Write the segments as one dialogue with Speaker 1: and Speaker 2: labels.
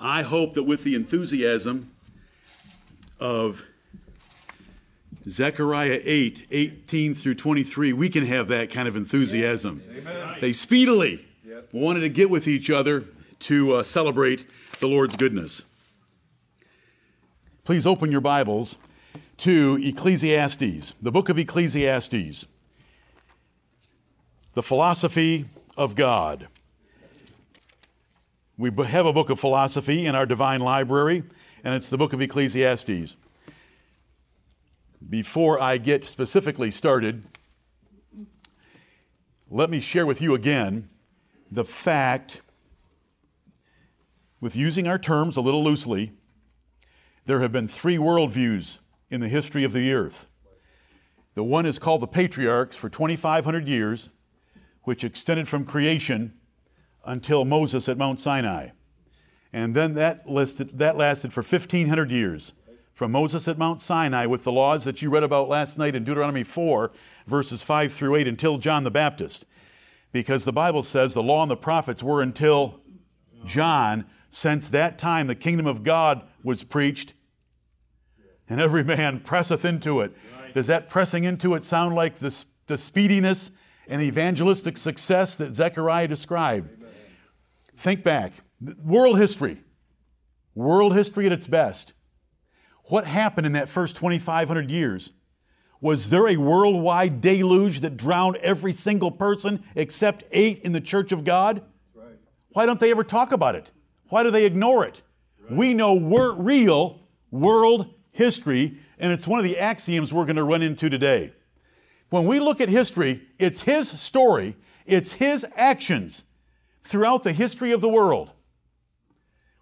Speaker 1: I hope that with the enthusiasm of Zechariah 8, 18 through 23, we can have that kind of enthusiasm. Amen. They speedily wanted to get with each other to uh, celebrate the Lord's goodness. Please open your Bibles to Ecclesiastes, the book of Ecclesiastes, the philosophy of God. We have a book of philosophy in our divine library, and it's the book of Ecclesiastes. Before I get specifically started, let me share with you again the fact, with using our terms a little loosely, there have been three worldviews in the history of the earth. The one is called the patriarchs for 2,500 years, which extended from creation until Moses at Mount Sinai. And then that, listed, that lasted for 1,500 years from Moses at Mount Sinai with the laws that you read about last night in Deuteronomy 4, verses 5 through 8, until John the Baptist. Because the Bible says the law and the prophets were until John. Since that time, the kingdom of God was preached, and every man presseth into it. Does that pressing into it sound like the, the speediness and evangelistic success that Zechariah described? Think back. World history. World history at its best. What happened in that first 2,500 years? Was there a worldwide deluge that drowned every single person except eight in the church of God? Right. Why don't they ever talk about it? Why do they ignore it? Right. We know we're real world history, and it's one of the axioms we're going to run into today. When we look at history, it's his story, it's his actions throughout the history of the world.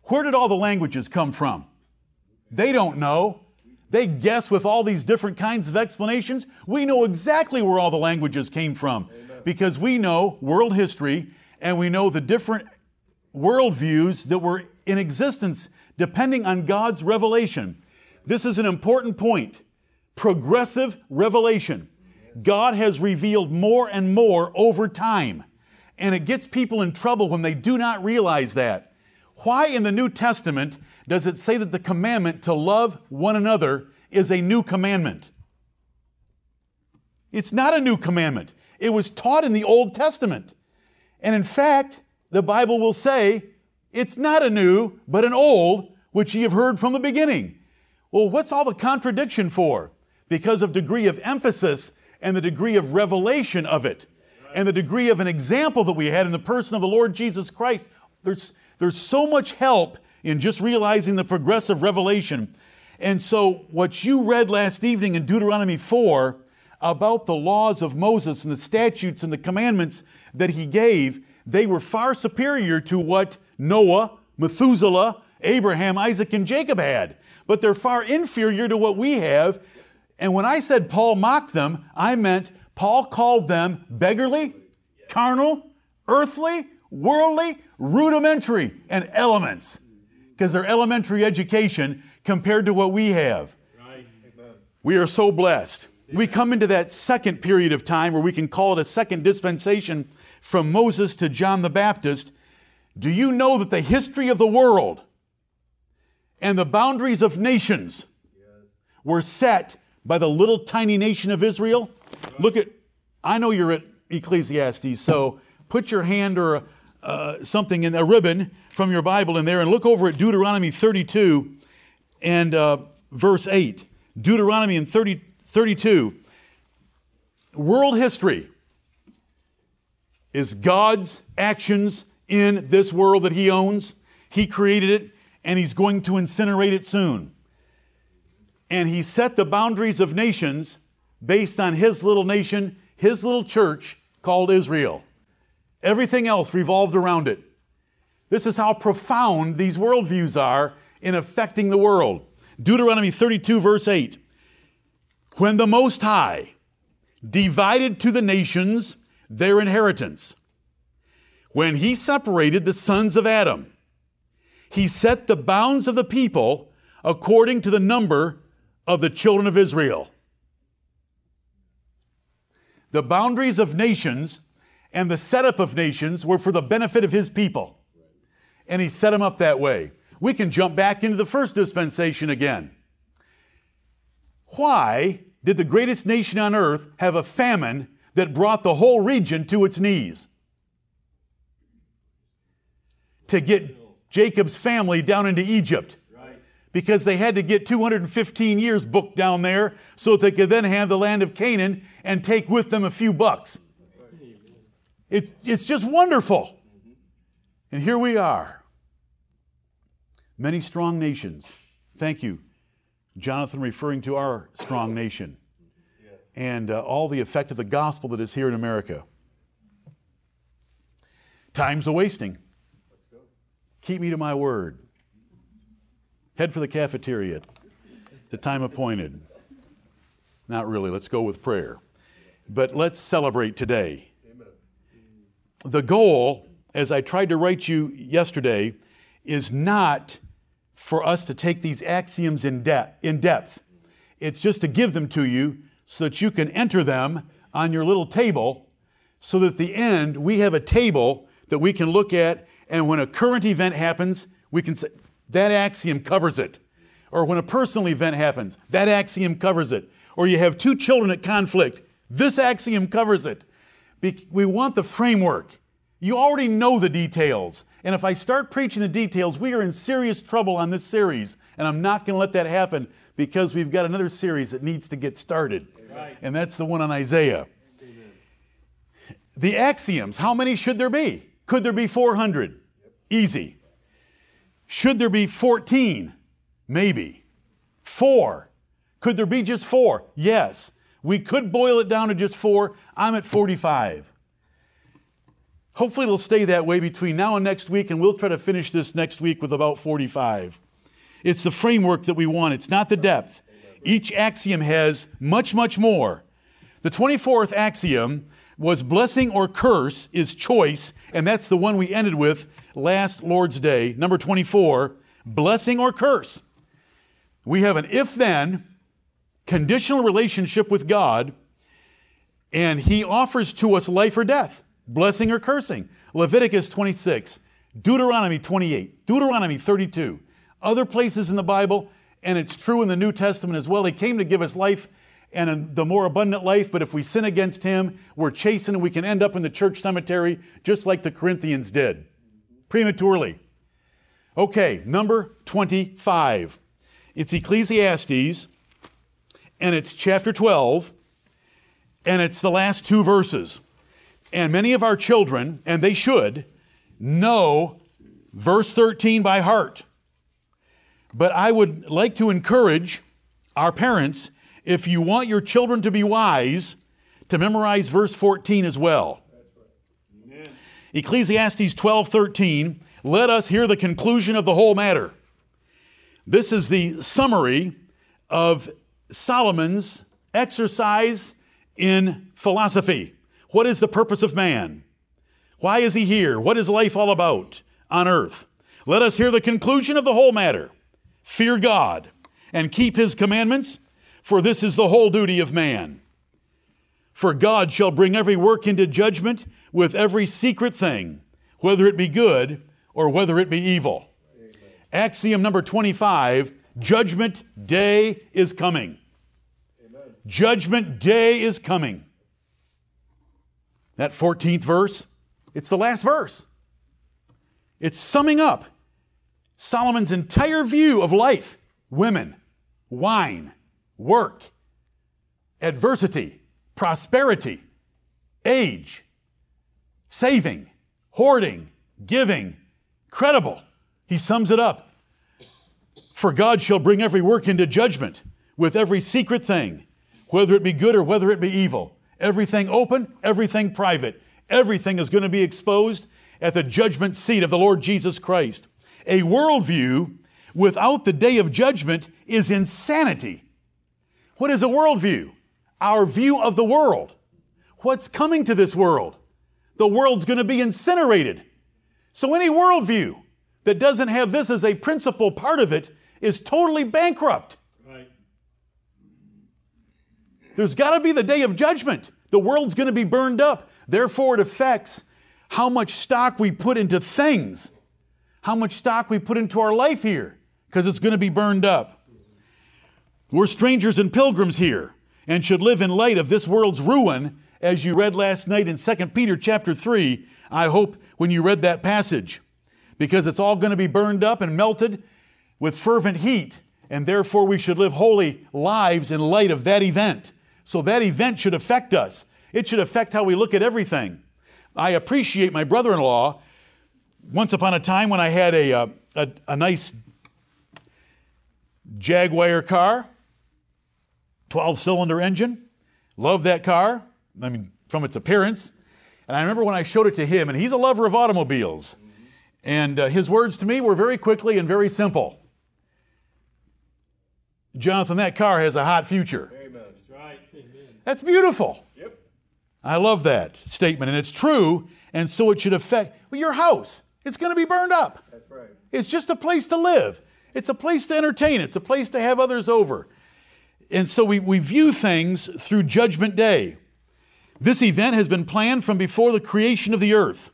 Speaker 1: Where did all the languages come from? They don't know. They guess with all these different kinds of explanations. We know exactly where all the languages came from Amen. because we know world history and we know the different worldviews that were in existence depending on God's revelation. This is an important point progressive revelation. God has revealed more and more over time. And it gets people in trouble when they do not realize that. Why in the New Testament does it say that the commandment to love one another is a new commandment? It's not a new commandment. It was taught in the Old Testament. And in fact, the Bible will say it's not a new, but an old, which ye have heard from the beginning. Well, what's all the contradiction for? Because of degree of emphasis and the degree of revelation of it, and the degree of an example that we had in the person of the Lord Jesus Christ. There's, there's so much help in just realizing the progressive revelation. And so, what you read last evening in Deuteronomy 4 about the laws of Moses and the statutes and the commandments that he gave, they were far superior to what Noah, Methuselah, Abraham, Isaac, and Jacob had. But they're far inferior to what we have. And when I said Paul mocked them, I meant Paul called them beggarly, carnal, earthly, worldly, rudimentary, and elements because they're elementary education compared to what we have. We are so blessed. We come into that second period of time where we can call it a second dispensation from Moses to John the Baptist. Do you know that the history of the world and the boundaries of nations were set by the little tiny nation of Israel? Look at, I know you're at Ecclesiastes, so put your hand or uh, something in a ribbon from your Bible in there and look over at Deuteronomy 32 and uh, verse 8. Deuteronomy in 30, 32. World history is God's actions in this world that He owns. He created it and He's going to incinerate it soon. And He set the boundaries of nations based on His little nation, His little church called Israel. Everything else revolved around it. This is how profound these worldviews are in affecting the world. Deuteronomy 32, verse 8. When the Most High divided to the nations their inheritance, when he separated the sons of Adam, he set the bounds of the people according to the number of the children of Israel. The boundaries of nations and the setup of nations were for the benefit of his people. And he set them up that way. we can jump back into the first dispensation again. Why did the greatest nation on earth have a famine that brought the whole region to its knees? To get Jacob's family down into Egypt. Because they had to get 215 years booked down there so that they could then have the land of Canaan and take with them a few bucks. It, it's just wonderful. And here we are. Many strong nations. Thank you, Jonathan, referring to our strong nation and uh, all the effect of the gospel that is here in America. Time's a wasting. Keep me to my word. Head for the cafeteria. The time appointed. Not really. Let's go with prayer. But let's celebrate today. The goal, as I tried to write you yesterday, is not for us to take these axioms in, de- in depth. It's just to give them to you so that you can enter them on your little table, so that at the end we have a table that we can look at, and when a current event happens, we can say, that axiom covers it. Or when a personal event happens, that axiom covers it. Or you have two children at conflict, this axiom covers it. We want the framework. You already know the details. And if I start preaching the details, we are in serious trouble on this series. And I'm not going to let that happen because we've got another series that needs to get started. Right. And that's the one on Isaiah. Amen. The axioms, how many should there be? Could there be 400? Yep. Easy. Should there be 14? Maybe. Four. Could there be just four? Yes. We could boil it down to just four. I'm at 45. Hopefully, it'll stay that way between now and next week, and we'll try to finish this next week with about 45. It's the framework that we want, it's not the depth. Each axiom has much, much more. The 24th axiom was blessing or curse is choice, and that's the one we ended with last Lord's Day. Number 24, blessing or curse. We have an if then conditional relationship with God, and He offers to us life or death, blessing or cursing. Leviticus 26, Deuteronomy 28, Deuteronomy 32, other places in the Bible, and it's true in the New Testament as well. He came to give us life and the more abundant life, but if we sin against him, we're chastened and we can end up in the church cemetery just like the Corinthians did prematurely. Okay, number 25. It's Ecclesiastes, and it's chapter 12, and it's the last two verses. And many of our children, and they should, know verse 13 by heart. But I would like to encourage our parents if you want your children to be wise, to memorize verse 14 as well. Ecclesiastes 12 13, let us hear the conclusion of the whole matter. This is the summary of Solomon's exercise in philosophy. What is the purpose of man? Why is he here? What is life all about on earth? Let us hear the conclusion of the whole matter. Fear God and keep his commandments, for this is the whole duty of man. For God shall bring every work into judgment with every secret thing, whether it be good or whether it be evil. Amen. Axiom number 25 Judgment day is coming. Amen. Judgment day is coming. That 14th verse, it's the last verse. It's summing up Solomon's entire view of life women, wine, work, adversity, prosperity, age, saving, hoarding, giving, credible. He sums it up. For God shall bring every work into judgment with every secret thing, whether it be good or whether it be evil. Everything open, everything private. Everything is going to be exposed at the judgment seat of the Lord Jesus Christ. A worldview without the day of judgment is insanity. What is a worldview? Our view of the world. What's coming to this world? The world's going to be incinerated. So, any worldview that doesn't have this as a principal part of it is totally bankrupt. Right. There's got to be the day of judgment. The world's going to be burned up. Therefore, it affects how much stock we put into things, how much stock we put into our life here, because it's going to be burned up. We're strangers and pilgrims here and should live in light of this world's ruin, as you read last night in 2 Peter chapter 3. I hope when you read that passage, because it's all going to be burned up and melted with fervent heat, and therefore we should live holy lives in light of that event. So that event should affect us. It should affect how we look at everything. I appreciate my brother in law. Once upon a time, when I had a, uh, a, a nice Jaguar car, 12 cylinder engine, loved that car. I mean, from its appearance. And I remember when I showed it to him, and he's a lover of automobiles. And uh, his words to me were very quickly and very simple Jonathan, that car has a hot future.
Speaker 2: That's right.
Speaker 1: That's beautiful.
Speaker 2: Yep.
Speaker 1: I love that statement, and it's true, and so it should affect well, your house. It's going to be burned up.
Speaker 2: That's right.
Speaker 1: It's just a place to live, it's a place to entertain, it's a place to have others over. And so we, we view things through Judgment Day. This event has been planned from before the creation of the earth.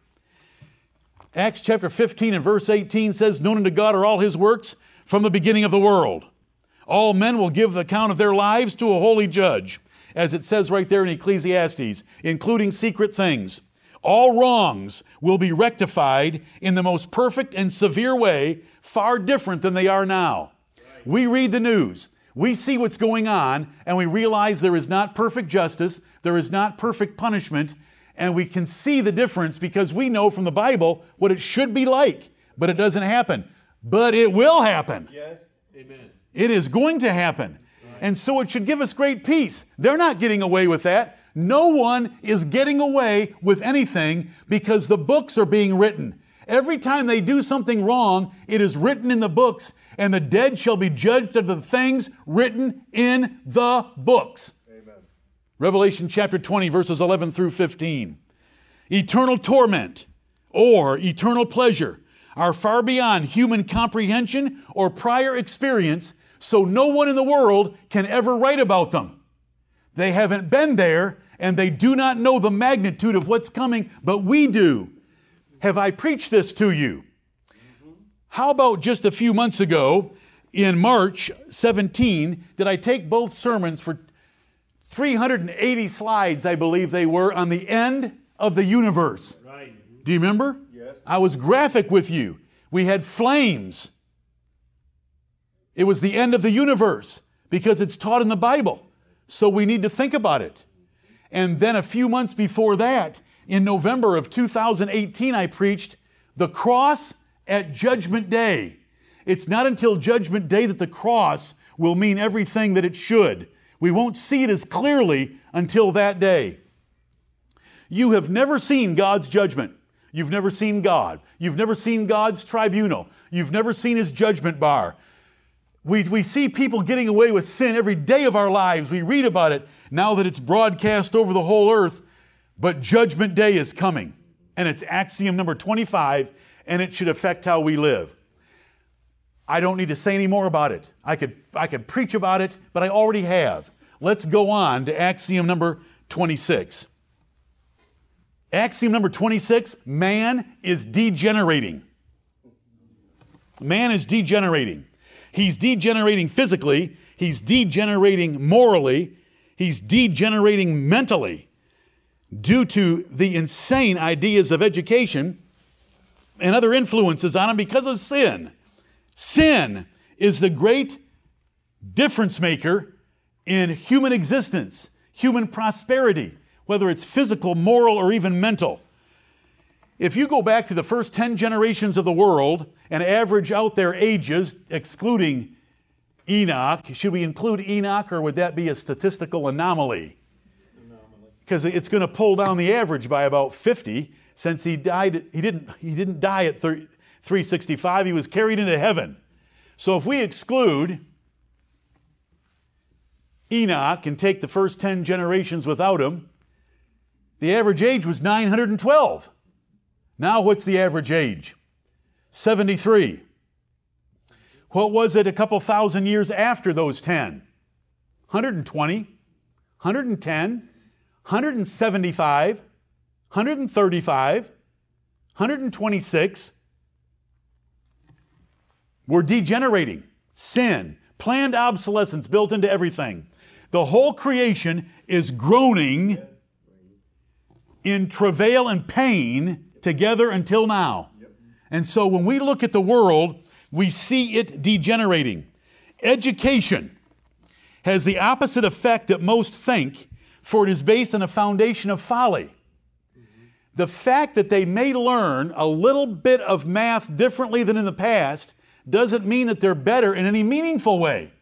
Speaker 1: Acts chapter 15 and verse 18 says, Known unto God are all his works from the beginning of the world. All men will give the account of their lives to a holy judge, as it says right there in Ecclesiastes, including secret things. All wrongs will be rectified in the most perfect and severe way, far different than they are now. We read the news, we see what's going on, and we realize there is not perfect justice, there is not perfect punishment, and we can see the difference because we know from the Bible what it should be like, but it doesn't happen. But it will happen.
Speaker 2: Yes. Amen.
Speaker 1: It is going to happen. And so it should give us great peace. They're not getting away with that. No one is getting away with anything because the books are being written. Every time they do something wrong, it is written in the books, and the dead shall be judged of the things written in the books.
Speaker 2: Amen.
Speaker 1: Revelation chapter 20, verses 11 through 15. Eternal torment or eternal pleasure are far beyond human comprehension or prior experience, so no one in the world can ever write about them. They haven't been there and they do not know the magnitude of what's coming, but we do. Have I preached this to you? How about just a few months ago, in March 17, did I take both sermons for 380 slides, I believe they were, on the end of the universe?
Speaker 2: Right.
Speaker 1: Do you remember?
Speaker 2: Yes.
Speaker 1: I was graphic with you. We had flames. It was the end of the universe because it's taught in the Bible. So we need to think about it. And then a few months before that, in November of 2018, I preached the cross at Judgment Day. It's not until Judgment Day that the cross will mean everything that it should. We won't see it as clearly until that day. You have never seen God's judgment. You've never seen God. You've never seen God's tribunal. You've never seen His judgment bar. We, we see people getting away with sin every day of our lives. We read about it now that it's broadcast over the whole earth. But Judgment Day is coming, and it's axiom number 25, and it should affect how we live. I don't need to say any more about it. I could, I could preach about it, but I already have. Let's go on to axiom number 26. Axiom number 26 man is degenerating. Man is degenerating. He's degenerating physically, he's degenerating morally, he's degenerating mentally due to the insane ideas of education and other influences on him because of sin. Sin is the great difference maker in human existence, human prosperity, whether it's physical, moral, or even mental. If you go back to the first 10 generations of the world and average out their ages, excluding Enoch, should we include Enoch or would that be a statistical anomaly? Because it's going to pull down the average by about 50 since he died, he didn't, he didn't die at 30, 365, he was carried into heaven. So if we exclude Enoch and take the first 10 generations without him, the average age was 912. Now, what's the average age? 73. What was it a couple thousand years after those 10? 120, 110, 175, 135, 126. We're degenerating. Sin, planned obsolescence built into everything. The whole creation is groaning in travail and pain together until now. And so when we look at the world, we see it degenerating. Education has the opposite effect that most think, for it is based on a foundation of folly. The fact that they may learn a little bit of math differently than in the past doesn't mean that they're better in any meaningful way.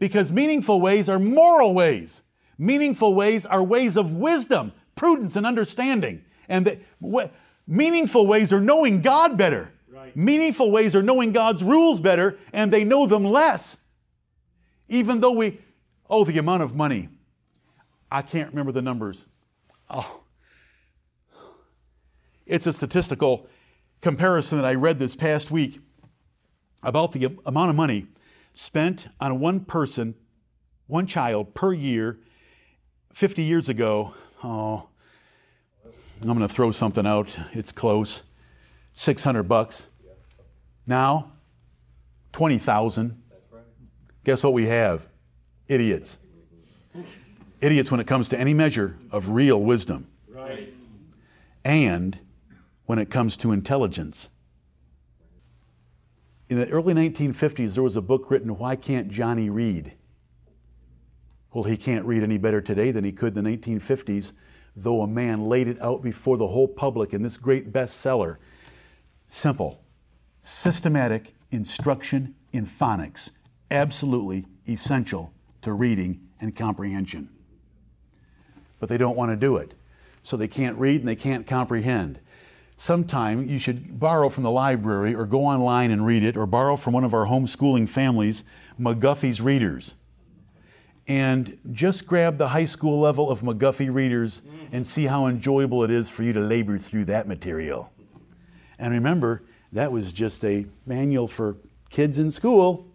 Speaker 1: Because meaningful ways are moral ways. Meaningful ways are ways of wisdom, prudence, and understanding. And the, meaningful ways are knowing God better.
Speaker 2: Right.
Speaker 1: Meaningful ways are knowing God's rules better, and they know them less. Even though we, oh, the amount of money. I can't remember the numbers. Oh. It's a statistical comparison that I read this past week about the amount of money spent on one person, one child per year 50 years ago. Oh, I'm going to throw something out. It's close. 600 bucks. Now, 20,000. Guess what we have? Idiots. Idiots when it comes to any measure of real wisdom
Speaker 2: Right.
Speaker 1: and when it comes to intelligence. In the early 1950s, there was a book written, Why Can't Johnny Read? Well, he can't read any better today than he could in the 1950s, though a man laid it out before the whole public in this great bestseller. Simple, systematic instruction in phonics, absolutely essential to reading and comprehension. But they don't want to do it, so they can't read and they can't comprehend sometime you should borrow from the library or go online and read it or borrow from one of our homeschooling families McGuffey's Readers. And just grab the high school level of McGuffey Readers and see how enjoyable it is for you to labor through that material. And remember, that was just a manual for kids in school.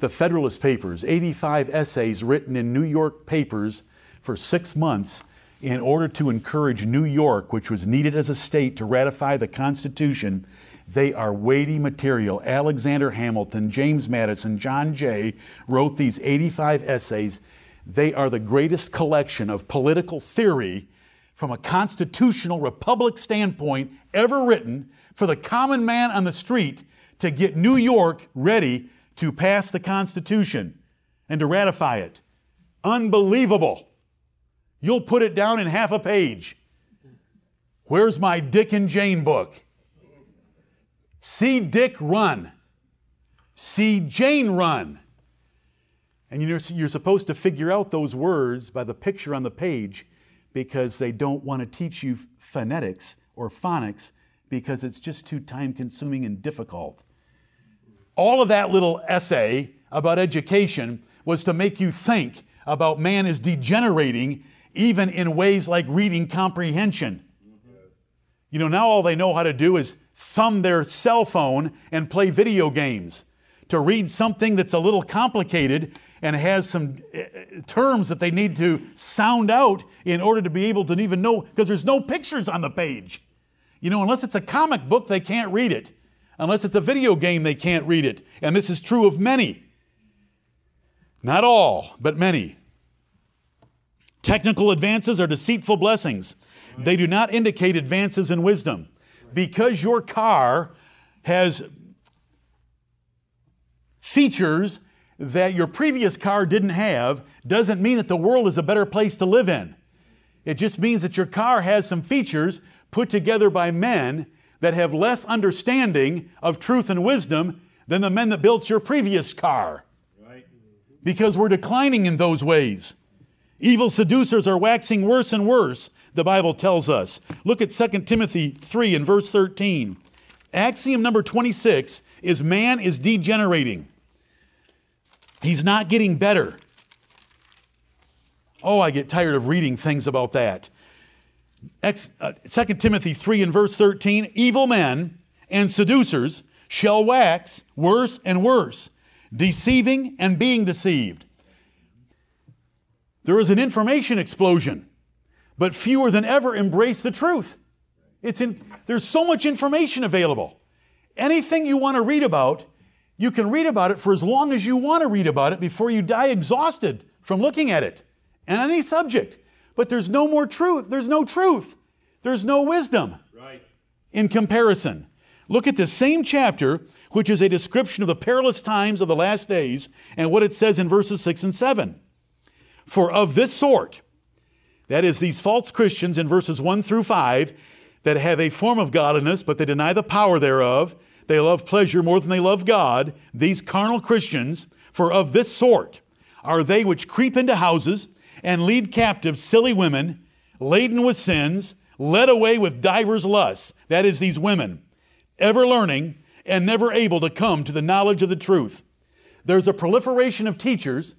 Speaker 1: The Federalist Papers, 85 essays written in New York papers for six months in order to encourage New York, which was needed as a state to ratify the Constitution, they are weighty material. Alexander Hamilton, James Madison, John Jay wrote these 85 essays. They are the greatest collection of political theory from a constitutional republic standpoint ever written for the common man on the street to get New York ready to pass the Constitution and to ratify it. Unbelievable. You'll put it down in half a page. Where's my Dick and Jane book? See Dick run. See Jane run. And you're, supposed to figure out those words by the picture on the page because they don't want to teach you phonetics or phonics because it's just too time consuming and difficult. All of that little essay about education was to make you think about man is degenerating even in ways like reading comprehension. You know, now all they know how to do is thumb their cell phone and play video games. To read something that's a little complicated and has some uh, terms that they need to sound out in order to be able to even know, because there's no pictures on the page. You know, unless it's a comic book, they can't read it. Unless it's a video game, they can't read it. And this is true of many. Not all, but many. Technical advances are deceitful blessings. They do not indicate advances in wisdom. Because your car has features that your previous car didn't have, doesn't mean that the world is a better place to live in. It just means that your car has some features put together by men that have less understanding of truth and wisdom than the men that built your previous car. Because we're declining in those ways. Evil seducers are waxing worse and worse, the Bible tells us. Look at 2 Timothy 3 and verse 13. Axiom number 26 is man is degenerating. He's not getting better. Oh, I get tired of reading things about that. Ex, uh, 2 Timothy 3 and verse 13 evil men and seducers shall wax worse and worse, deceiving and being deceived. There is an information explosion, but fewer than ever embrace the truth. It's in, there's so much information available. Anything you want to read about, You can read about it for as long as you want to read about it before you die exhausted from looking at it and any subject. But there's no more truth. There's no truth. There's no wisdom
Speaker 2: Right.
Speaker 1: in comparison. Look at the same chapter, which is a description of the perilous times of the last days, and what it says in verses 6 and 7. For of this sort, that is, these false Christians in verses 1 through 5, that have a form of godliness, but they deny the power thereof, they love pleasure more than they love God, these carnal Christians, for of this sort are they which creep into houses and lead captive silly women, laden with sins, led away with divers lusts, that is, these women, ever learning and never able to come to the knowledge of the truth. There's a proliferation of teachers.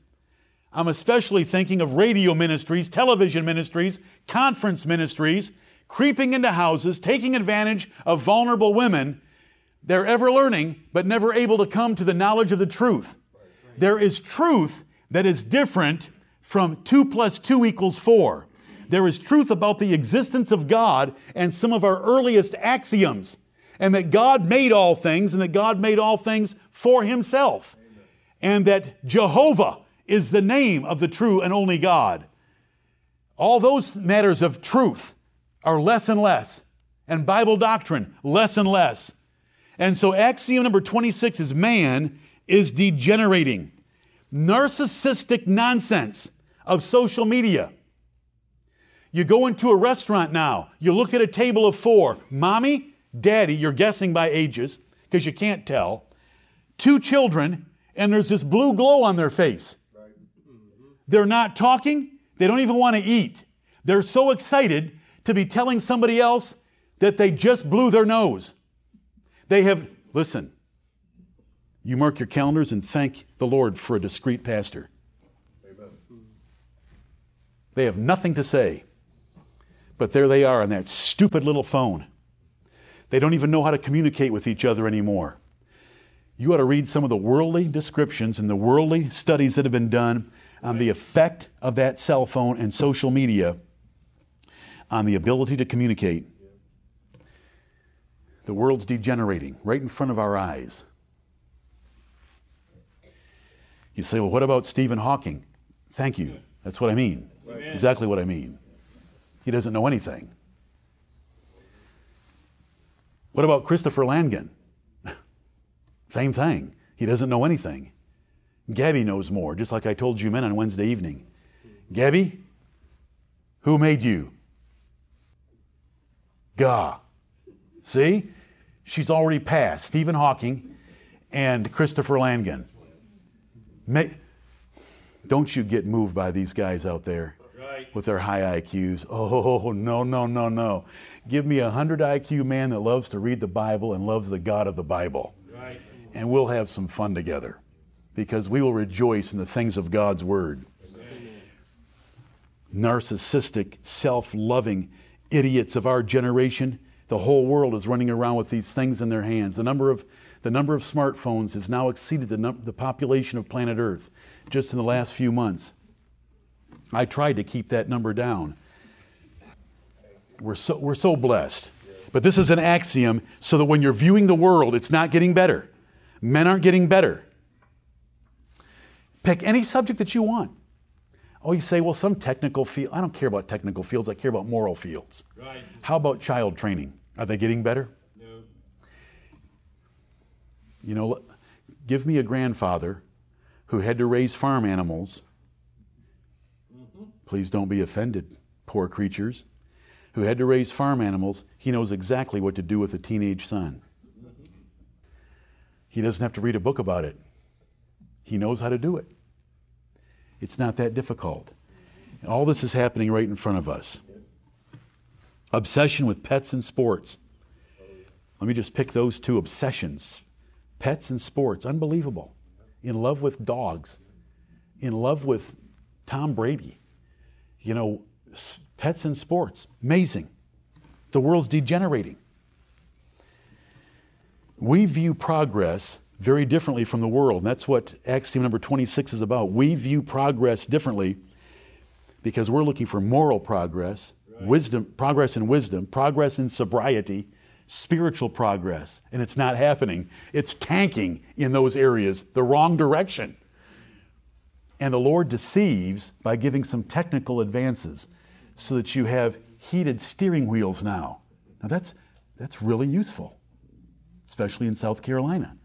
Speaker 1: I'm especially thinking of radio ministries, television ministries, conference ministries, creeping into houses, taking advantage of vulnerable women. They're ever learning, but never able to come to the knowledge of the truth. There is truth that is different from 2 plus 2 equals 4. There is truth about the existence of God and some of our earliest axioms, and that God made all things, and that God made all things for Himself, and that Jehovah is the name of the true and only God. All those matters of truth are less and less, and Bible doctrine less and less. And so, axiom number 26 is man is degenerating. Narcissistic nonsense of social media. You go into a restaurant now, you look at a table of four mommy, daddy, you're guessing by ages because you can't tell, two children, and there's this blue glow on their face. They're not talking, they don't even want to eat. They're so excited to be telling somebody else that they just blew their nose. They have, listen, you mark your calendars and thank the Lord for a discreet pastor. They have nothing to say, but there they are on that stupid little phone. They don't even know how to communicate with each other anymore. You ought to read some of the worldly descriptions and the worldly studies that have been done on the effect of that cell phone and social media on the ability to communicate. The world's degenerating right in front of our eyes. You say, well, what about Stephen Hawking? Thank you. That's what I mean.
Speaker 2: Amen.
Speaker 1: Exactly what I mean. He doesn't know anything. What about Christopher Langan? Same thing. He doesn't know anything. Gabby knows more, just like I told you men on Wednesday evening. Gabby, who made you? God. See? She's already passed Stephen Hawking and Christopher Langan. May, don't you get moved by these guys out there
Speaker 2: Right.
Speaker 1: with their high IQs. Oh, no, no, no, no. Give me a 100 IQ man that loves to read the Bible and loves the God of the Bible.
Speaker 2: Right.
Speaker 1: And we'll have some fun together because we will rejoice in the things of God's Word. Narcissistic, self loving idiots of our generation. The whole world is running around with these things in their hands. The number of, the number of smartphones has now exceeded the, num- the population of planet Earth just in the last few months. I tried to keep that number down. We're so, we're so blessed. But this is an axiom so that when you're viewing the world, it's not getting better. Men aren't getting better. Pick any subject that you want. Oh, you say, well, some technical field. I don't care about technical fields, I care about moral fields.
Speaker 2: Right.
Speaker 1: How about child training? Are they getting better?
Speaker 2: No.
Speaker 1: You know, give me a grandfather who had to raise farm animals. Mm-hmm. Please don't be offended, poor creatures. Who had to raise farm animals, he knows exactly what to do with a teenage son. Mm-hmm. He doesn't have to read a book about it, he knows how to do it. It's not that difficult. All this is happening right in front of us. Obsession with pets and sports. Let me just pick those two obsessions pets and sports. Unbelievable. In love with dogs, in love with Tom Brady. You know, pets and sports. Amazing. The world's degenerating. We view progress very differently from the world. And that's what axiom number 26 is about. We view progress differently because we're looking for moral progress, wisdom, progress in wisdom, progress in sobriety, spiritual progress, and it's not happening. It's tanking in those areas the wrong direction. And the Lord deceives by giving some technical advances so that you have heated steering wheels now. Now that's, that's really useful, especially in South Carolina,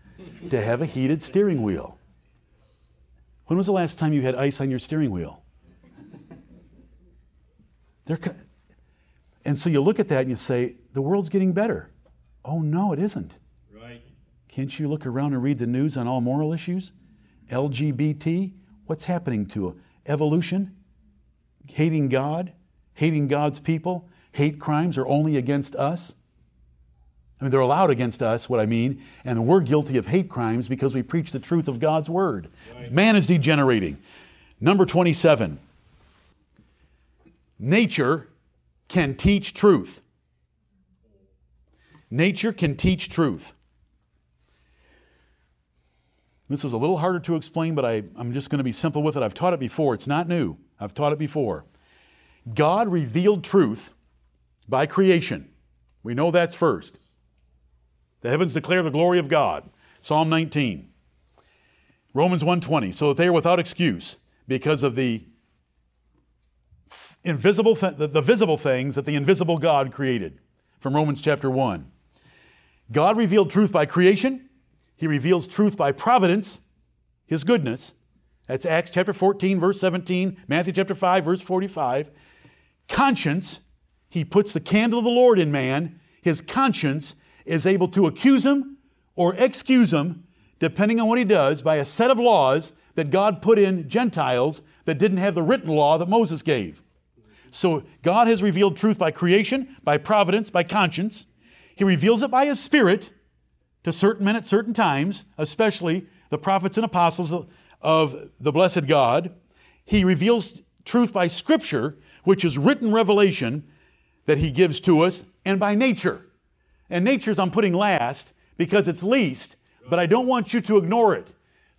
Speaker 1: to have a heated steering wheel. When was the last time you had ice on your steering wheel? They're, and so you look at that and you say, the world's getting better. Oh, no, it isn't.
Speaker 2: Right.
Speaker 1: Can't you look around and read the news on all moral issues? LGBT? What's happening to evolution? Hating God? Hating God's people? Hate crimes are only against us? I mean, they're allowed against us, what I mean, and we're guilty of hate crimes because we preach the truth of God's word. Right. Man is degenerating. Number 27. Nature can teach truth. Nature can teach truth. This is a little harder to explain, but I, am just going to be simple with it. I've taught it before. It's not new. I've taught it before. God revealed truth by creation. We know that's first. The heavens declare the glory of God. Psalm 19. Romans 1:20. So that they are without excuse because of the invisible th- the, the visible things that the invisible God created. From Romans chapter 1. God revealed truth by creation. He reveals truth by providence, his goodness. That's Acts chapter 14 verse 17, Matthew chapter 5 verse 45. Conscience, he puts the candle of the Lord in man. His conscience is able to accuse him or excuse him, depending on what he does, by a set of laws that God put in Gentiles that didn't have the written law that Moses gave. So God has revealed truth by creation, by providence, by conscience. He reveals it by His Spirit to certain men at certain times, especially the prophets and apostles of the blessed God. He reveals truth by Scripture, which is written revelation that He gives to us, and by nature. And nature's I'm putting last because it's least, but I don't want you to ignore it.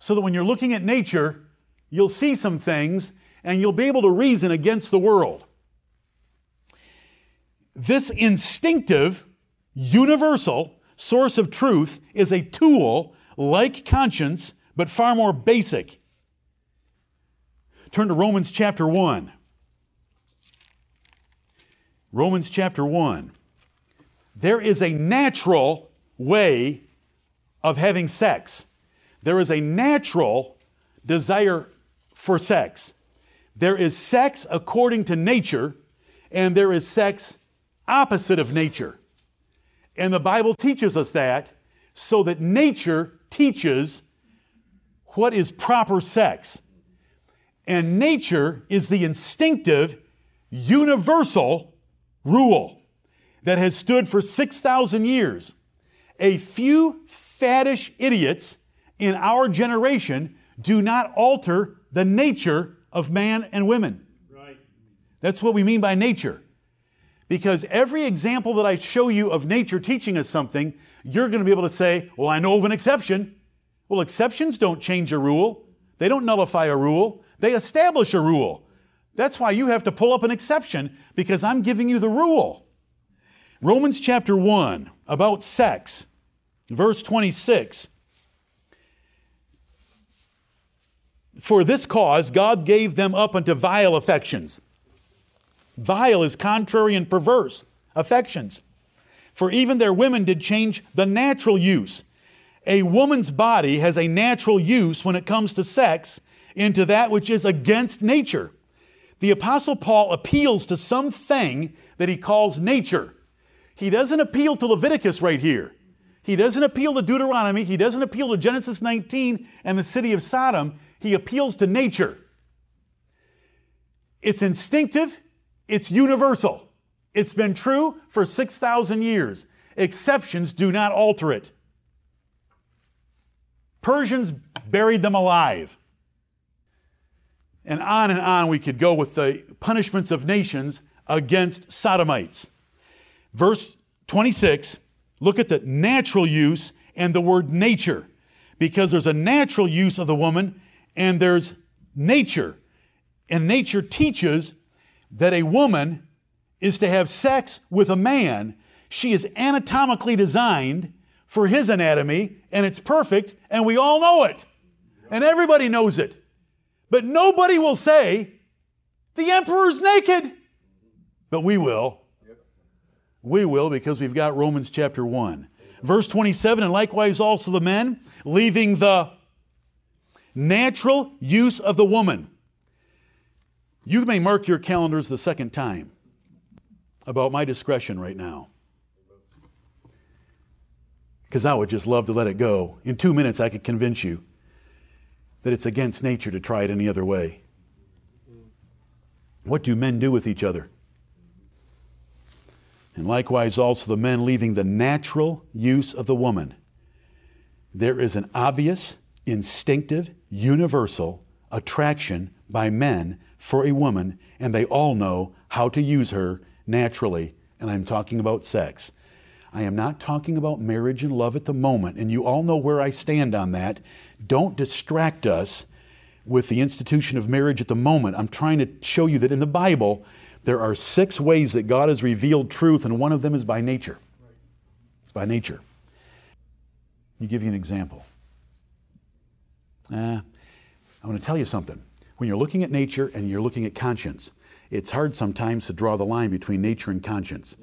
Speaker 1: So that when you're looking at nature, you'll see some things and you'll be able to reason against the world. This instinctive, universal source of truth is a tool like conscience, but far more basic. Turn to Romans chapter 1. Romans chapter 1 there is a natural way of having sex. There is a natural desire for sex. There is sex according to nature, and there is sex opposite of nature. And the Bible teaches us that so that nature teaches what is proper sex. And nature is the instinctive, universal rule that has stood for 6,000 years. A few faddish idiots in our generation do not alter the nature of man and women.
Speaker 2: Right.
Speaker 1: That's what we mean by nature. Because every example that I show you of nature teaching us something, you're going to be able to say, Well, I know of an exception. Well, exceptions don't change a rule, they don't nullify a rule, they establish a rule. That's why you have to pull up an exception because I'm giving you the rule. Romans chapter 1 about sex, verse 26. For this cause God gave them up unto vile affections. Vile is contrary and perverse affections. For even their women did change the natural use. A woman's body has a natural use when it comes to sex into that which is against nature. The Apostle Paul appeals to something that he calls nature. He doesn't appeal to Leviticus right here. He doesn't appeal to Deuteronomy. He doesn't appeal to Genesis 19 and the city of Sodom. He appeals to nature. It's instinctive, it's universal. It's been true for 6,000 years. Exceptions do not alter it. Persians buried them alive. And on and on we could go with the punishments of nations against Sodomites. Verse 26, look at the natural use and the word nature, because there's a natural use of the woman and there's nature. And nature teaches that a woman is to have sex with a man. She is anatomically designed for his anatomy, and it's perfect, and we all know it. And everybody knows it. But nobody will say, the emperor's naked. But we will. We will because we've got Romans chapter 1. Verse 27 And likewise also the men, leaving the natural use of the woman. You may mark your calendars the second time about my discretion right now. Because I would just love to let it go. In two minutes, I could convince you that it's against nature to try it any other way. What do men do with each other? And likewise, also the men leaving the natural use of the woman. There is an obvious, instinctive, universal attraction by men for a woman, and they all know how to use her naturally. And I'm talking about sex. I am not talking about marriage and love at the moment, and you all know where I stand on that. Don't distract us with the institution of marriage at the moment. I'm trying to show you that in the Bible, there are six ways that God has revealed truth, and one of them is by nature. It's by nature. Let me give you an example. Uh, I want to tell you something. When you're looking at nature and you're looking at conscience, it's hard sometimes to draw the line between nature and conscience.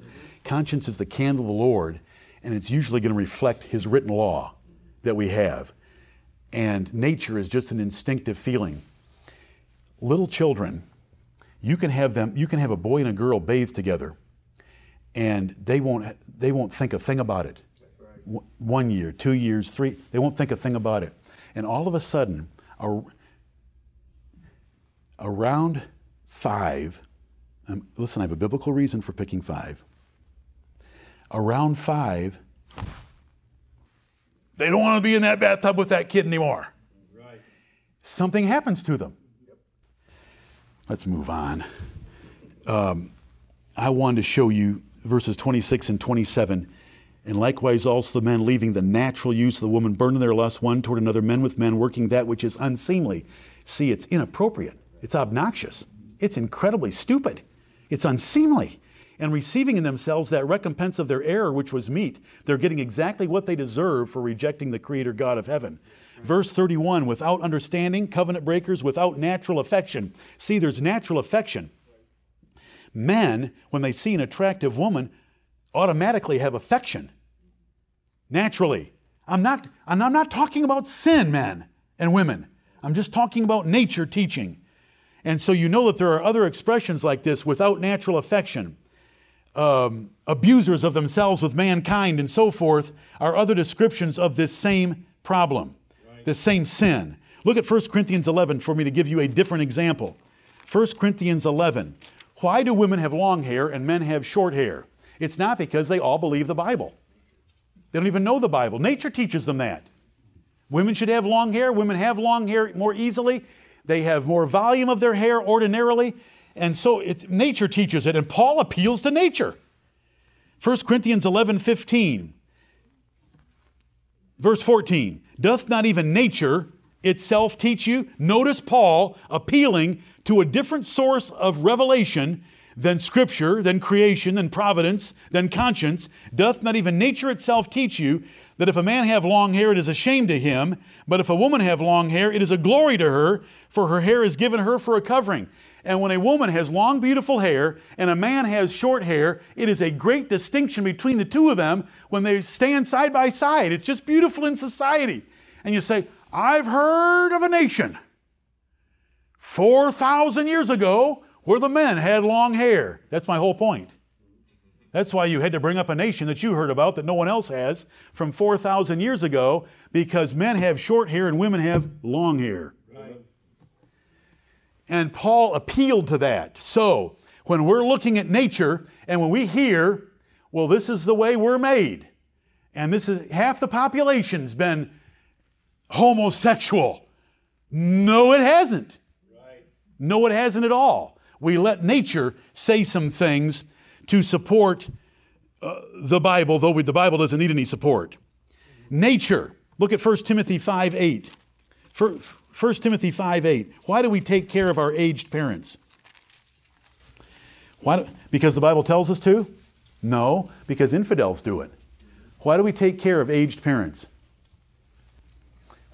Speaker 1: Conscience is the candle of the Lord, and it's usually going to reflect His written law that we have. And nature is just an instinctive feeling. Little children, you can have them, you can have a boy and a girl bathe together, and they won't, they won't think a thing about it. One year, two years, three, they won't think a thing about it. And all of a sudden, around five, um, listen, I have a biblical reason for picking five. Around five, they don't want to be in that bathtub with that kid anymore. Right. Something happens to them. Let's move on. Um, I wanted to show you verses 26 and 27. And likewise, also the men leaving the natural use of the woman, burning their lust one toward another, men with men, working that which is unseemly. See, it's inappropriate, it's obnoxious, it's incredibly stupid, it's unseemly and receiving in themselves that recompense of their error, which was meet. They're getting exactly what they deserve for rejecting the Creator God of heaven. Verse 31 without understanding, covenant breakers, without natural affection. See, there's natural affection. Men, when they see an attractive woman, automatically have affection. Naturally. I'm not, I'm not talking about sin, men and women. I'm just talking about nature teaching. And so you know that there are other expressions like this without natural affection um, abusers of themselves with mankind and so forth are other descriptions of this same problem, this same sin. Look at 1 Corinthians 11 for me to give you a different example. 1 Corinthians 11. Why do women have long hair and men have short hair? It's not because they all believe the Bible. They don't even know the Bible. Nature teaches them that. Women should have long hair. Women have long hair more easily. They have more volume of their hair ordinarily. And so it's, nature teaches it, and Paul appeals to nature. 1 Corinthians 11 15, verse 14. Doth not even nature itself teach you? Notice Paul appealing to a different source of revelation than Scripture, than creation, than providence, than conscience. Doth not even nature itself teach you that if a man have long hair, it is a shame to him, but if a woman have long hair, it is a glory to her, for her hair is given her for a covering. And when a woman has long, beautiful hair and a man has short hair, it is a great distinction between the two of them when they stand side by side. It's just beautiful in society. And you say, I've heard of a nation 4,000 years ago where the men had long hair. That's my whole point. That's why you had to bring up a nation that you heard about that no one else has from 4,000 years ago because men have short hair and women have long hair. And Paul appealed to that. So, when we're looking at nature and when we hear, well, this is the way we're made, and this is half the population's been homosexual. No, it hasn't. Right. No, it hasn't at all. We let nature say some things to support uh, the Bible, though we, the Bible doesn't need any support. Nature. Look at 1 Timothy 5 8. 1 Timothy 5 8. Why do we take care of our aged parents? Why do, because the Bible tells us to? No, because infidels do it. Why do we take care of aged parents?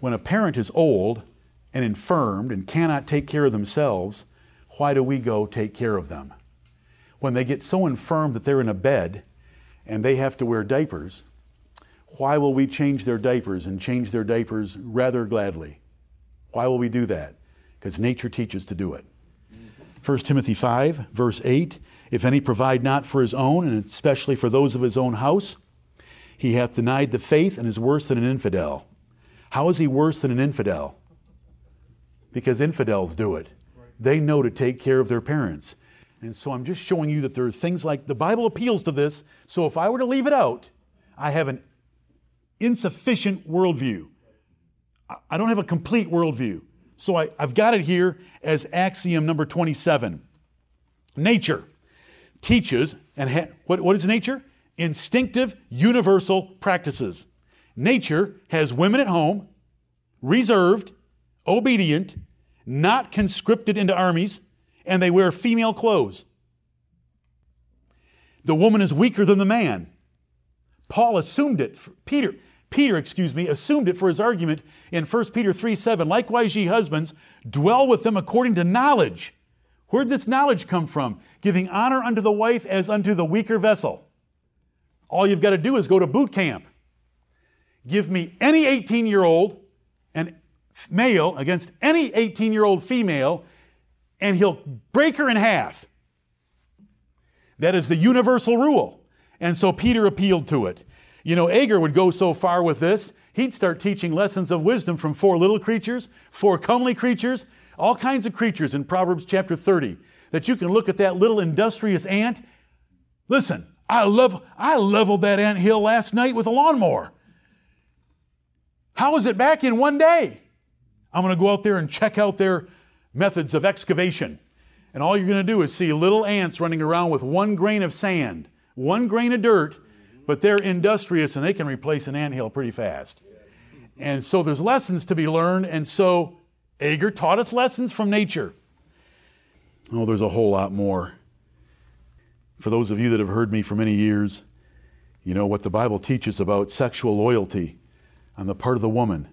Speaker 1: When a parent is old and infirmed and cannot take care of themselves, why do we go take care of them? When they get so infirm that they're in a bed and they have to wear diapers, why will we change their diapers and change their diapers rather gladly? Why will we do that? Because nature teaches to do it. 1 Timothy 5, verse 8 If any provide not for his own, and especially for those of his own house, he hath denied the faith and is worse than an infidel. How is he worse than an infidel? Because infidels do it. They know to take care of their parents. And so I'm just showing you that there are things like the Bible appeals to this. So if I were to leave it out, I have an insufficient worldview. I don't have a complete worldview. So I, have got it here as axiom number 27. Nature teaches, and ha- what, what is nature? Instinctive, universal practices. Nature has women at home, reserved, obedient, not conscripted into armies, and they wear female clothes. The woman is weaker than the man. Paul assumed it. Peter, Peter, excuse me, assumed it for his argument in 1 Peter 3 7. Likewise, ye husbands, dwell with them according to knowledge. Where'd this knowledge come from? Giving honor unto the wife as unto the weaker vessel. All you've got to do is go to boot camp. Give me any 18 year old and male against any 18 year old female, and he'll break her in half. That is the universal rule. And so Peter appealed to it. You know, Agur would go so far with this, he'd start teaching lessons of wisdom from four little creatures, four comely creatures, all kinds of creatures in Proverbs chapter 30. That you can look at that little industrious ant. Listen, I love I leveled that ant hill last night with a lawnmower. How is it back in one day? I'm going to go out there and check out their methods of excavation. And all you're going to do is see little ants running around with one grain of sand, one grain of dirt, but they're industrious and they can replace an anthill pretty fast. And so there's lessons to be learned, and so Agur taught us lessons from nature. Oh, there's a whole lot more. For those of you that have heard me for many years, you know what the Bible teaches about sexual loyalty on the part of the woman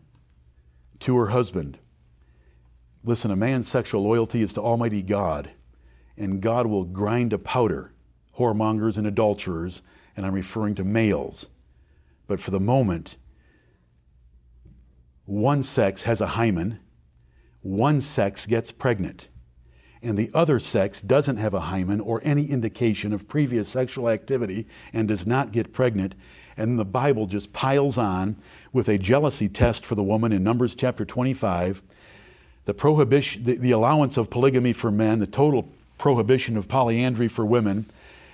Speaker 1: to her husband. Listen, a man's sexual loyalty is to Almighty God, and God will grind to powder whoremongers and adulterers and I'm referring to males. But for the moment, one sex has a hymen, one sex gets pregnant, and the other sex doesn't have a hymen or any indication of previous sexual activity and does not get pregnant. And the Bible just piles on with a jealousy test for the woman in Numbers chapter 25, the prohibition, the, the allowance of polygamy for men, the total prohibition of polyandry for women,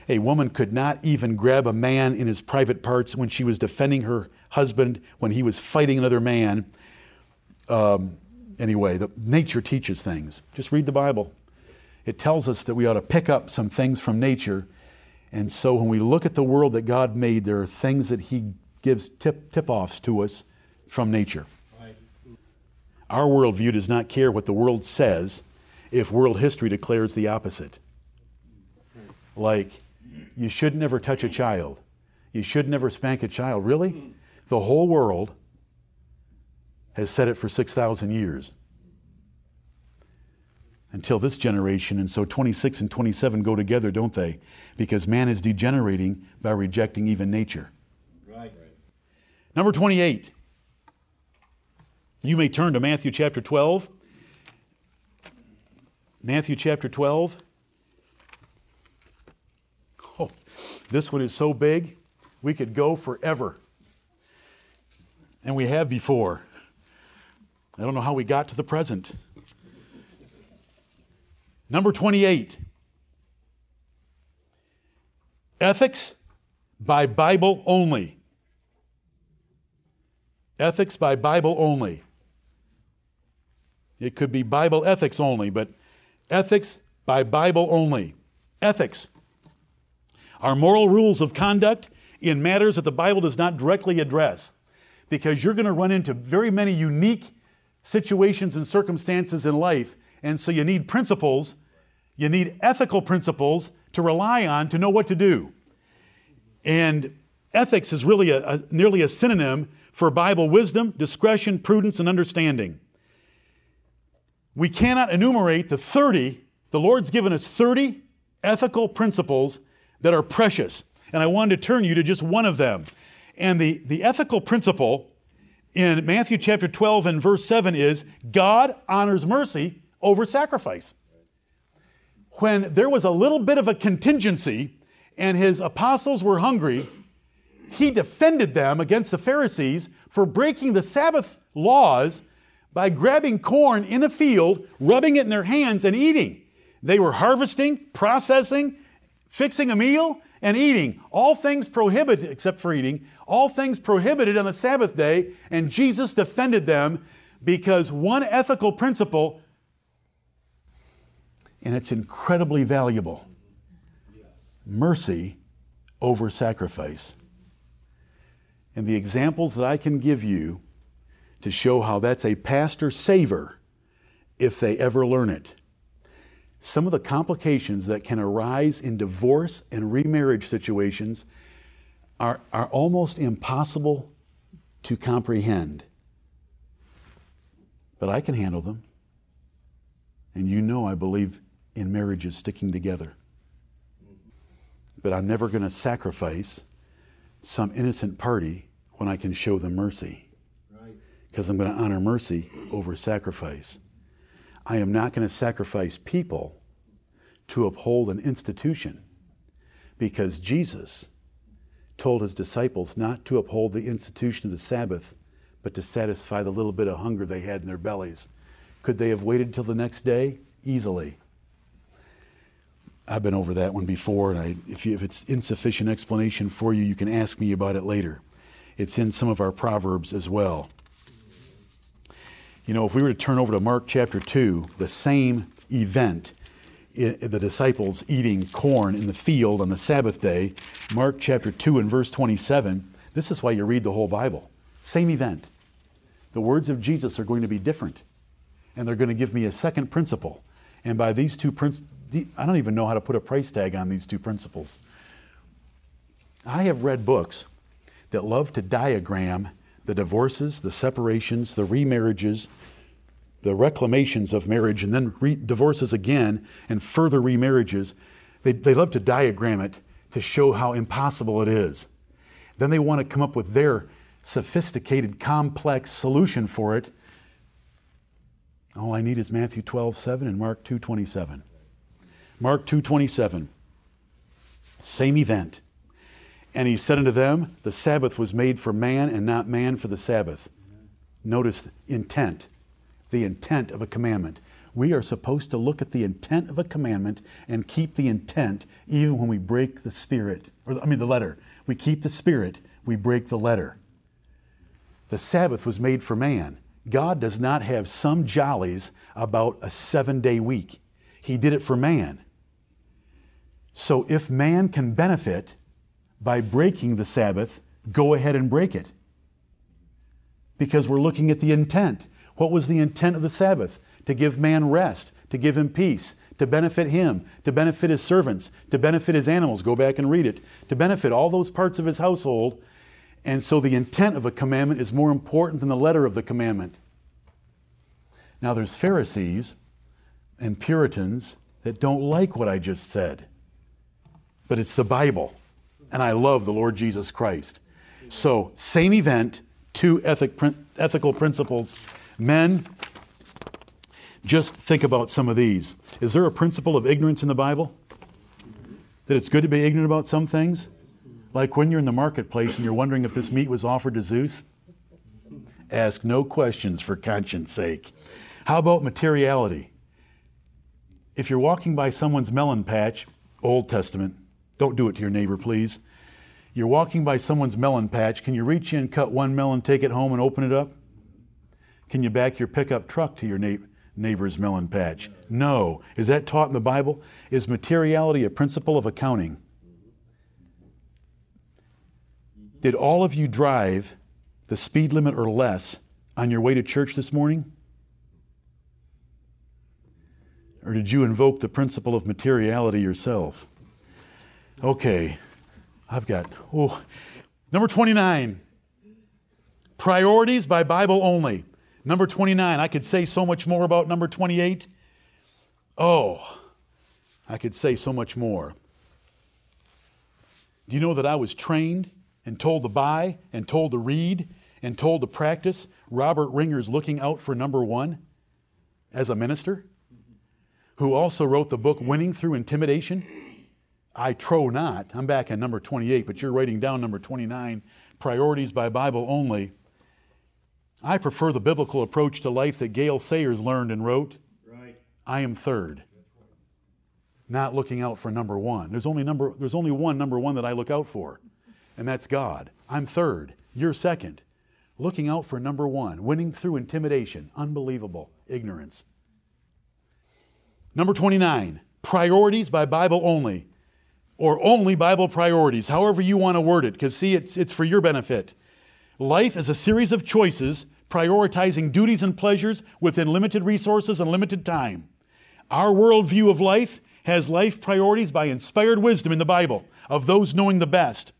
Speaker 1: a woman could not even grab a man in his private parts when she was defending her husband, when he was fighting another man. Um, anyway, the, nature teaches things. Just read the Bible. It tells us that we ought to pick up some things from nature. And so when we look at the world that God made, there are things that He gives tip, tip offs to us from nature. Our worldview does not care what the world says if world history declares the opposite. Like, you should never touch a child. You should never spank a child. Really? The whole world has said it for 6,000 years until this generation. And so 26 and 27 go together, don't they? Because man is degenerating by rejecting even nature. Right. Number 28. You may turn to Matthew chapter 12. Matthew chapter 12. Oh, This one is so big, we could go forever. And we have before. I don't know how we got to the present. Number 28 Ethics by Bible only. Ethics by Bible only. It could be Bible ethics only, but ethics by Bible only. Ethics are moral rules of conduct in matters that the Bible does not directly address. Because you're going to run into very many unique situations and circumstances in life. And so you need principles, you need ethical principles to rely on to know what to do. And ethics is really a, a, nearly a synonym for Bible wisdom, discretion, prudence, and understanding. We cannot enumerate the 30, the Lord's given us 30 ethical principles that are precious. And I wanted to turn you to just one of them. And the, the ethical principle in Matthew chapter 12 and verse 7 is God honors mercy over sacrifice. When there was a little bit of a contingency and his apostles were hungry, he defended them against the Pharisees for breaking the Sabbath laws by grabbing corn in a field, rubbing it in their hands, and eating. They were harvesting, processing, fixing a meal, and eating. All things prohibited, except for eating, all things prohibited on the Sabbath day, and Jesus defended them because one ethical principle, and it's incredibly valuable mercy over sacrifice. And the examples that I can give you to show how that's a pastor saver if they ever learn it. Some of the complications that can arise in divorce and remarriage situations are, are almost impossible to comprehend. But I can handle them. And you know I believe in marriages sticking together. But I'm never going to sacrifice some innocent party when I can show them mercy. Because I'm going to honor mercy over sacrifice. I am not going to sacrifice people to uphold an institution because Jesus told his disciples not to uphold the institution of the Sabbath, but to satisfy the little bit of hunger they had in their bellies. Could they have waited till the next day? Easily. I've been over that one before, and I, if, you, if it's insufficient explanation for you, you can ask me about it later. It's in some of our Proverbs as well. You know, if we were to turn over to Mark chapter 2, the same event, the disciples eating corn in the field on the Sabbath day, Mark chapter 2 and verse 27, this is why you read the whole Bible. Same event. The words of Jesus are going to be different, and they're going to give me a second principle. And by these two principles, I don't even know how to put a price tag on these two principles. I have read books that love to diagram the divorces, the separations, the remarriages, the reclamations of marriage, and then re- divorces again and further remarriages. They, they love to diagram it to show how impossible it is. Then they want to come up with their sophisticated, complex solution for it. All I need is Matthew 12, 7 and Mark 2, 27. Mark 2, 27. Same event. And he said unto them, The Sabbath was made for man and not man for the Sabbath. Notice intent, the intent of a commandment. We are supposed to look at the intent of a commandment and keep the intent even when we break the spirit, or I mean the letter. We keep the spirit, we break the letter. The Sabbath was made for man. God does not have some jollies about a seven day week. He did it for man. So if man can benefit, by breaking the Sabbath, go ahead and break it. Because we're looking at the intent. What was the intent of the Sabbath? To give man rest, to give him peace, to benefit him, to benefit his servants, to benefit his animals. Go back and read it. To benefit all those parts of his household. And so the intent of a commandment is more important than the letter of the commandment. Now, there's Pharisees and Puritans that don't like what I just said, but it's the Bible and I love the Lord Jesus Christ. So, same event, two ethic, ethical principles. Men, just think about some of these. Is there a principle of ignorance in the Bible? That it's good to be ignorant about some things? Like when you're in the marketplace and you're wondering if this meat was offered to Zeus? Ask no questions for conscience sake. How about materiality? If you're walking by someone's melon patch, Old Testament, don't do it to your neighbor, please. You're walking by someone's melon patch. Can you reach in, cut one melon, take it home, and open it up? Can you back your pickup truck to your neighbor's melon patch? No. Is that taught in the Bible? Is materiality a principle of accounting? Did all of you drive the speed limit or less on your way to church this morning? Or did you invoke the principle of materiality yourself? Okay, I've got, oh, number 29. Priorities by Bible only. Number 29. I could say so much more about number 28. Oh, I could say so much more. Do you know that I was trained and told to buy and told to read and told to practice Robert Ringer's Looking Out for Number One as a minister, who also wrote the book Winning Through Intimidation? I trow not. I'm back on number 28, but you're writing down number 29 Priorities by Bible Only. I prefer the biblical approach to life that Gale Sayers learned and wrote.
Speaker 2: Right.
Speaker 1: I am third. Not looking out for number one. There's only, number, there's only one number one that I look out for, and that's God. I'm third. You're second. Looking out for number one, winning through intimidation, unbelievable ignorance. Number 29, priorities by Bible only, or only Bible priorities, however you want to word it, because see, it's, it's for your benefit. Life is a series of choices prioritizing duties and pleasures within limited resources and limited time. Our worldview of life has life priorities by inspired wisdom in the Bible of those knowing the best.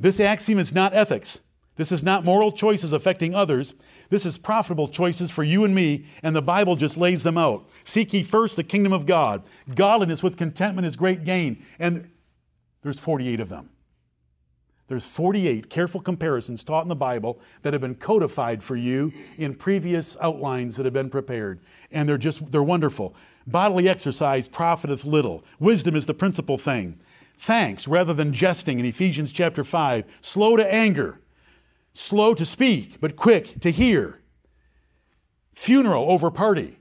Speaker 1: This axiom is not ethics. This is not moral choices affecting others. This is profitable choices for you and me, and the Bible just lays them out. Seek ye first the kingdom of God. Godliness with contentment is great gain. And there's 48 of them. There's 48 careful comparisons taught in the Bible that have been codified for you in previous outlines that have been prepared. And they're just, they're wonderful. Bodily exercise profiteth little. Wisdom is the principal thing. Thanks rather than jesting in Ephesians chapter 5. Slow to anger slow to speak, but quick to hear. Funeral over party.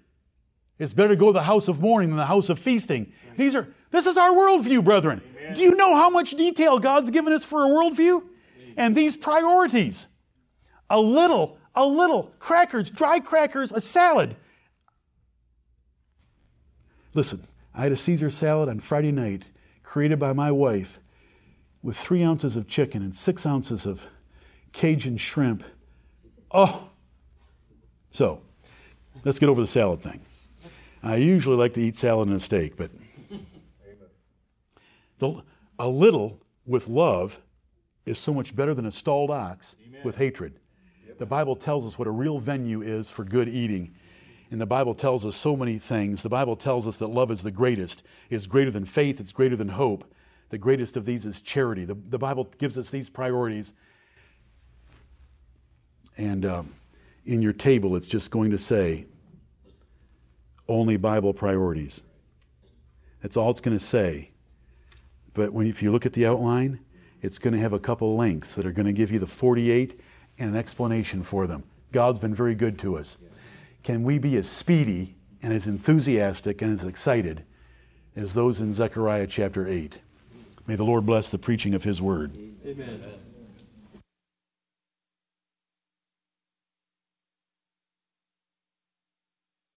Speaker 1: It's better to go to the house of mourning than the house of feasting. These are this is our worldview, brethren. Amen. Do you know how much detail God's given us for a worldview? And these priorities. A little, a little, crackers, dry crackers, a salad. Listen, I had a Caesar salad on Friday night created by my wife with three ounces of chicken and six ounces of Cajun shrimp. Oh! So, let's get over the salad thing. I usually like to eat salad and a steak, but the, a little with love is so much better than a stalled ox Amen. with hatred. Yep. The Bible tells us what a real venue is for good eating. And the Bible tells us so many things. The Bible tells us that love is the greatest, is greater than faith, it's greater than hope. The greatest of these is charity. The, the Bible gives us these priorities and um, in your table, it's just going to say only Bible priorities. That's all it's going to say. But when, if you look at the outline, it's going to have a couple links that are going to give you the 48 and an explanation for them. God's been very good to us. Can we be as speedy and as enthusiastic and as excited as those in Zechariah chapter 8? May the Lord bless the preaching of His word.
Speaker 2: Amen.